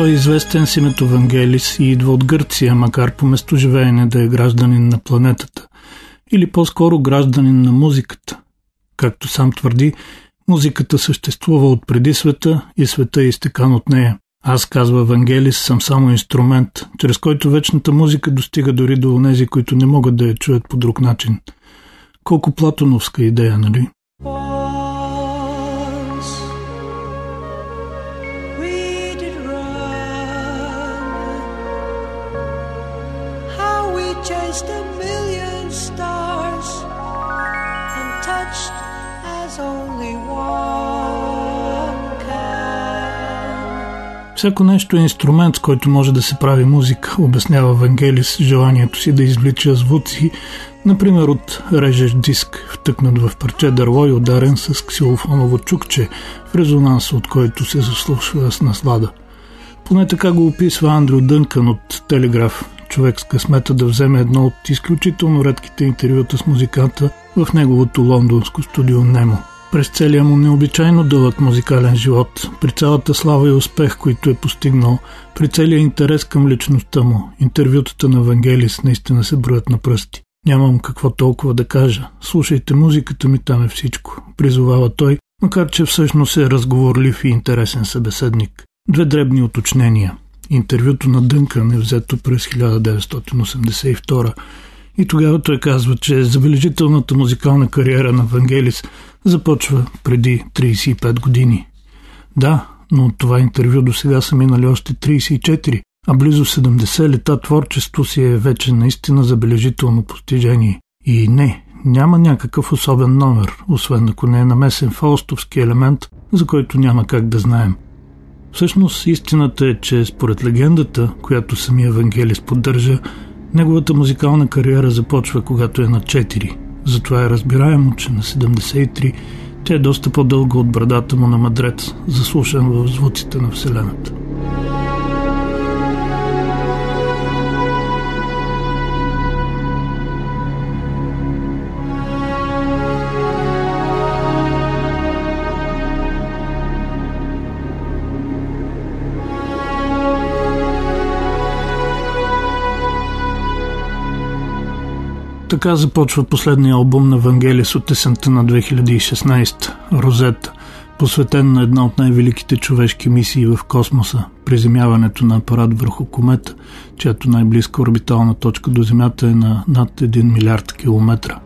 Той е известен с името Вангелис и идва от Гърция, макар по местоживеене да е гражданин на планетата. Или по-скоро гражданин на музиката. Както сам твърди, музиката съществува от преди света и света е изтекан от нея. Аз, казва Вангелис, съм само инструмент, чрез който вечната музика достига дори до онези, които не могат да я чуят по друг начин. Колко платоновска идея, нали? Всяко нещо е инструмент, с който може да се прави музика, обяснява Вангелис желанието си да извлича звуци, например от режещ диск, втъкнат в парче дърво и ударен с ксилофоново чукче, в резонанс от който се заслушва с наслада. Поне така го описва Андрю Дънкан от Телеграф, човек с късмета да вземе едно от изключително редките интервюта с музиканта в неговото лондонско студио Немо през целия му необичайно дълъг музикален живот, при цялата слава и успех, който е постигнал, при целия интерес към личността му, интервютата на Вангелис наистина се броят на пръсти. Нямам какво толкова да кажа. Слушайте музиката ми, там е всичко, призовава той, макар че всъщност е разговорлив и интересен събеседник. Две дребни уточнения. Интервюто на Дънкан е взето през 1982 и тогава той казва, че забележителната музикална кариера на Вангелис започва преди 35 години. Да, но от това интервю до сега са минали още 34, а близо 70 лета творчество си е вече наистина забележително постижение. И не, няма някакъв особен номер, освен ако не е намесен фаустовски елемент, за който няма как да знаем. Всъщност истината е, че според легендата, която самия Евангелис поддържа, Неговата музикална кариера започва когато е на 4. Затова е разбираемо, че на 73 тя е доста по-дълга от брадата му на мадрец, заслушан в звуците на Вселената. Така започва последния албум на Вангелис от есента на 2016 – Розета, посветен на една от най-великите човешки мисии в космоса – приземяването на апарат върху комета, чиято най-близка орбитална точка до Земята е на над 1 милиард километра.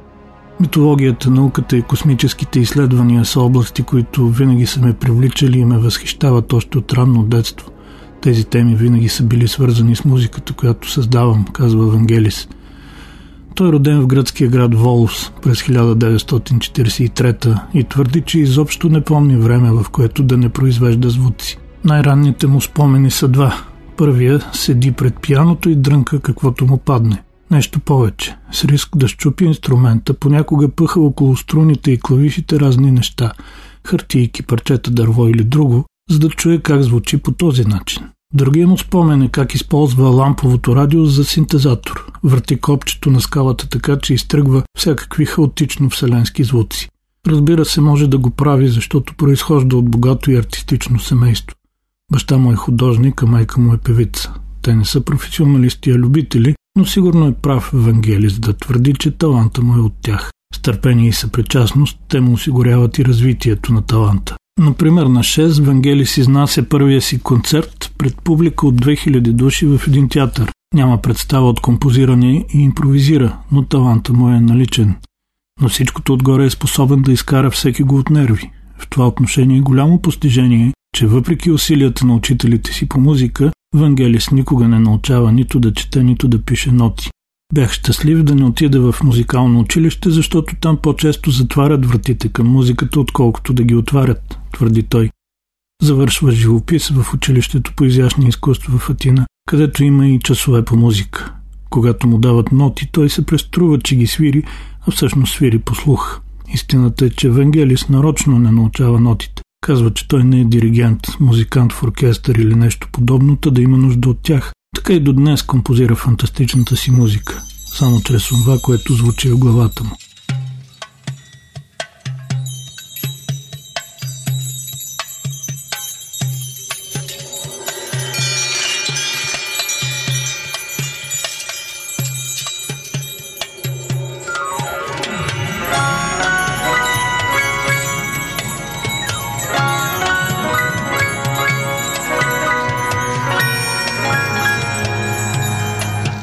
Митологията, науката и космическите изследвания са области, които винаги са ме привличали и ме възхищават още от ранно детство. Тези теми винаги са били свързани с музиката, която създавам, казва Вангелис – той е роден в гръцкия град Волос през 1943 и твърди, че изобщо не помни време, в което да не произвежда звуци. Най-ранните му спомени са два. Първия седи пред пияното и дрънка каквото му падне. Нещо повече. С риск да щупи инструмента, понякога пъха около струните и клавишите разни неща, хартийки, парчета дърво или друго, за да чуе как звучи по този начин. Другия му спомен е как използва ламповото радио за синтезатор. Върти копчето на скалата така, че изтръгва всякакви хаотично вселенски звуци. Разбира се, може да го прави, защото произхожда от богато и артистично семейство. Баща му е художник, а майка му е певица. Те не са професионалисти, а любители, но сигурно е прав евангелист да твърди, че таланта му е от тях. С търпение и съпричастност те му осигуряват и развитието на таланта. Например, на 6 Вангелис изнася първия си концерт пред публика от 2000 души в един театър. Няма представа от композиране и импровизира, но таланта му е наличен. Но всичкото отгоре е способен да изкара всеки го от нерви. В това отношение голямо постижение е, че въпреки усилията на учителите си по музика, Вангелис никога не научава нито да чете, нито да пише ноти. Бях щастлив да не отида в музикално училище, защото там по-често затварят вратите към музиката, отколкото да ги отварят, твърди той. Завършва живопис в училището по изящни изкуства в Атина, където има и часове по музика. Когато му дават ноти, той се преструва, че ги свири, а всъщност свири по слух. Истината е, че Евангелис нарочно не научава нотите. Казва, че той не е диригент, музикант в оркестър или нещо подобно, да има нужда от тях. Така и до днес композира фантастичната си музика, само чрез това, което звучи в главата му.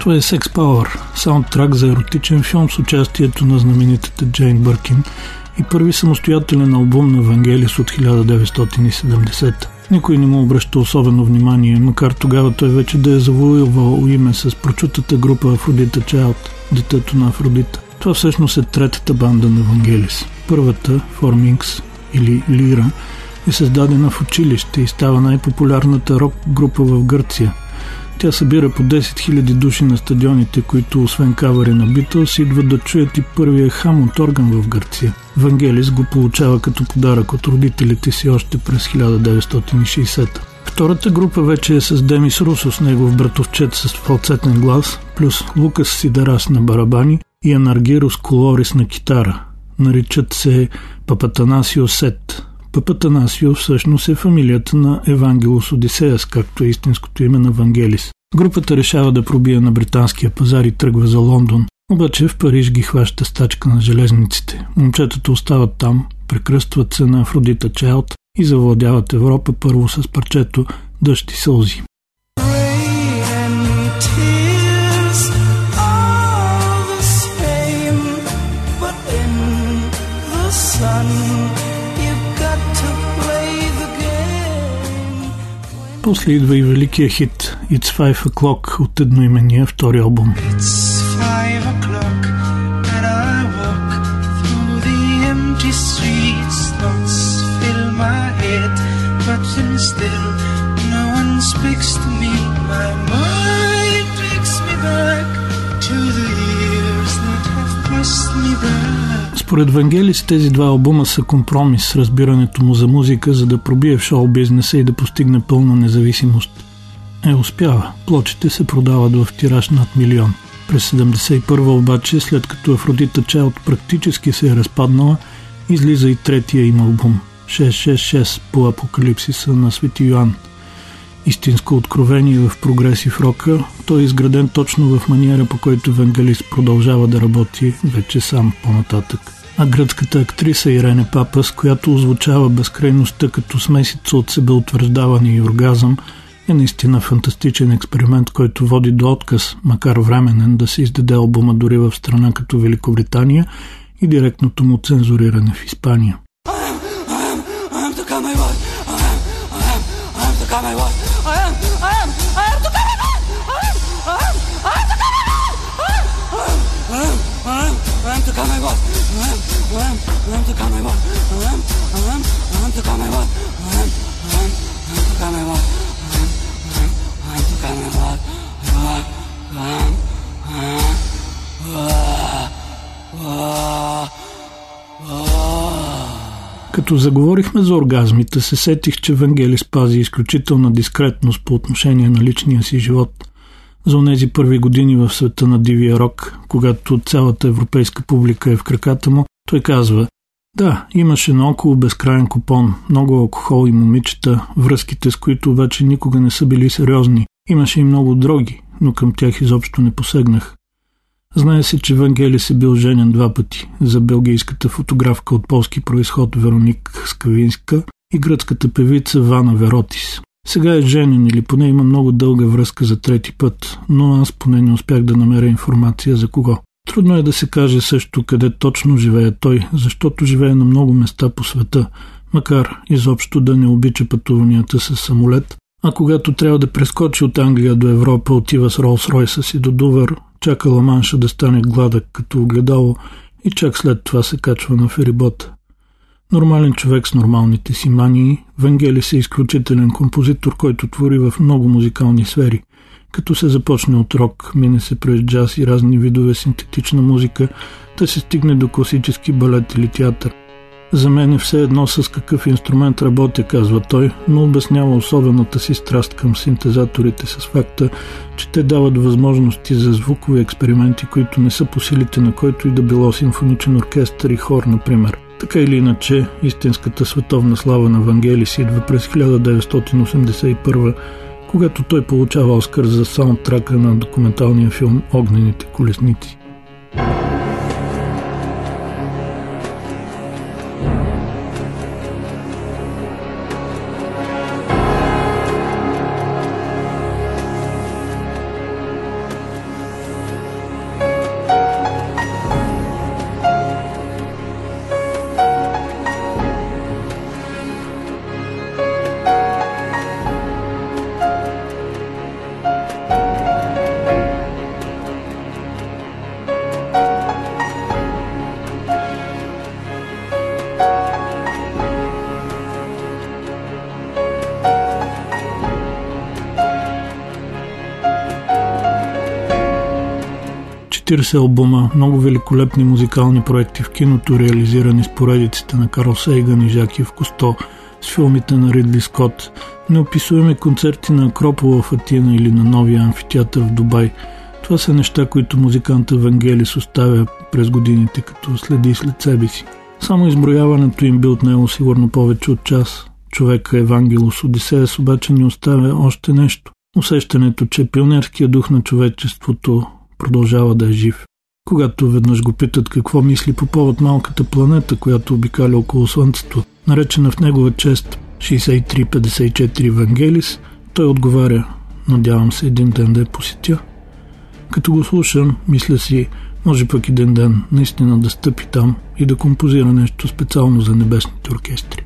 Това е Sex Power, саундтрак за еротичен филм с участието на знаменитата Джейн Бъркин и първи самостоятелен албум на Вангелис от 1970. Никой не му обръща особено внимание, макар тогава той вече да е завоювал име с прочутата група Афродита Чайлд, детето на Афродита. Това всъщност е третата банда на Вангелис. Първата, Форминкс или Лира, е създадена в училище и става най-популярната рок група в Гърция – тя събира по 10 000 души на стадионите, които освен кавари на Битълс идват да чуят и първия хам от орган в Гърция. Вангелис го получава като подарък от родителите си още през 1960 Втората група вече е с Демис Русос, негов братовчет с фалцетен глас, плюс Лукас Сидерас на барабани и Анаргирос Колорис на китара. Наричат се Папатанасио Сет. Папатанасио всъщност е фамилията на Евангелос Одисеяс, както е истинското име на Вангелис. Групата решава да пробие на британския пазар и тръгва за Лондон, обаче в Париж ги хваща стачка на железниците. Момчетата остават там, прекръстват се на Афродита Чайлд и завладяват Европа първо с парчето Дъжд сълзи. После идва и великия хит It's Five O'Clock от едноимения втори албум. It's five o'clock and I walk through the empty streets Thoughts fill my head but still no one speaks to me My mind takes me back според Вангелис тези два албума са компромис с разбирането му за музика, за да пробие в шоу-бизнеса и да постигне пълна независимост. Е, успява. Плочите се продават в тираж над милион. През 71 обаче, след като Афродита Чайлд практически се е разпаднала, излиза и третия им албум 666 по апокалипсиса на Свети Йоан. Истинско откровение в прогресив рока, той е изграден точно в маниера, по който Вангелис продължава да работи вече сам по-нататък а гръцката актриса Ирене Папас, която озвучава безкрайността като смесица от себеутвърждаване и оргазъм, е наистина фантастичен експеримент, който води до отказ, макар временен, да се издаде албума дори в страна като Великобритания и директното му цензуриране в Испания. to Като заговорихме за оргазмите, се сетих, че Вангели спази изключителна дискретност по отношение на личния си живот – за онези първи години в света на дивия рок, когато цялата европейска публика е в краката му, той казва да, имаше наоколо безкрайен купон, много алкохол и момичета, връзките с които обаче никога не са били сериозни. Имаше и много дроги, но към тях изобщо не посегнах. Знае се, че Вангели се бил женен два пъти за белгийската фотографка от полски происход Вероник Скавинска и гръцката певица Вана Веротис. Сега е женен или поне има много дълга връзка за трети път, но аз поне не успях да намеря информация за кого. Трудно е да се каже също къде точно живее той, защото живее на много места по света, макар изобщо да не обича пътуванията с самолет, а когато трябва да прескочи от Англия до Европа, отива с Ролс Ройса си до Дувър, чака Ламанша да стане гладък като огледало и чак след това се качва на ферибота. Нормален човек с нормалните си мании, Вангелис е изключителен композитор, който твори в много музикални сфери. Като се започне от рок, мине се през джаз и разни видове синтетична музика, да се стигне до класически балет или театър. За мен е все едно с какъв инструмент работя, казва той, но обяснява особената си страст към синтезаторите с факта, че те дават възможности за звукови експерименти, които не са по силите на който и да било симфоничен оркестър и хор, например. Така или иначе, истинската световна слава на Вангелис идва през 1981 когато той получава Оскар за саундтрака на документалния филм Огнените колесници. Се албума, много великолепни музикални проекти в киното, реализирани с поредиците на Карл Сейган и Жакив Косто, с филмите на Ридли Скотт, неописуеми концерти на Акропола в Атина или на новия амфитеатър в Дубай. Това са неща, които музиканта Вангелис оставя през годините, като следи след себе си. Само изброяването им би отнело сигурно повече от час. Човека Евангелос Одисеес обаче ни оставя още нещо. Усещането, че пионерският дух на човечеството продължава да е жив. Когато веднъж го питат какво мисли по повод малката планета, която обикаля около Слънцето, наречена в негова чест 6354 Вангелис, той отговаря Надявам се един ден да я посетя. Като го слушам, мисля си, може пък един ден наистина да стъпи там и да композира нещо специално за небесните оркестри.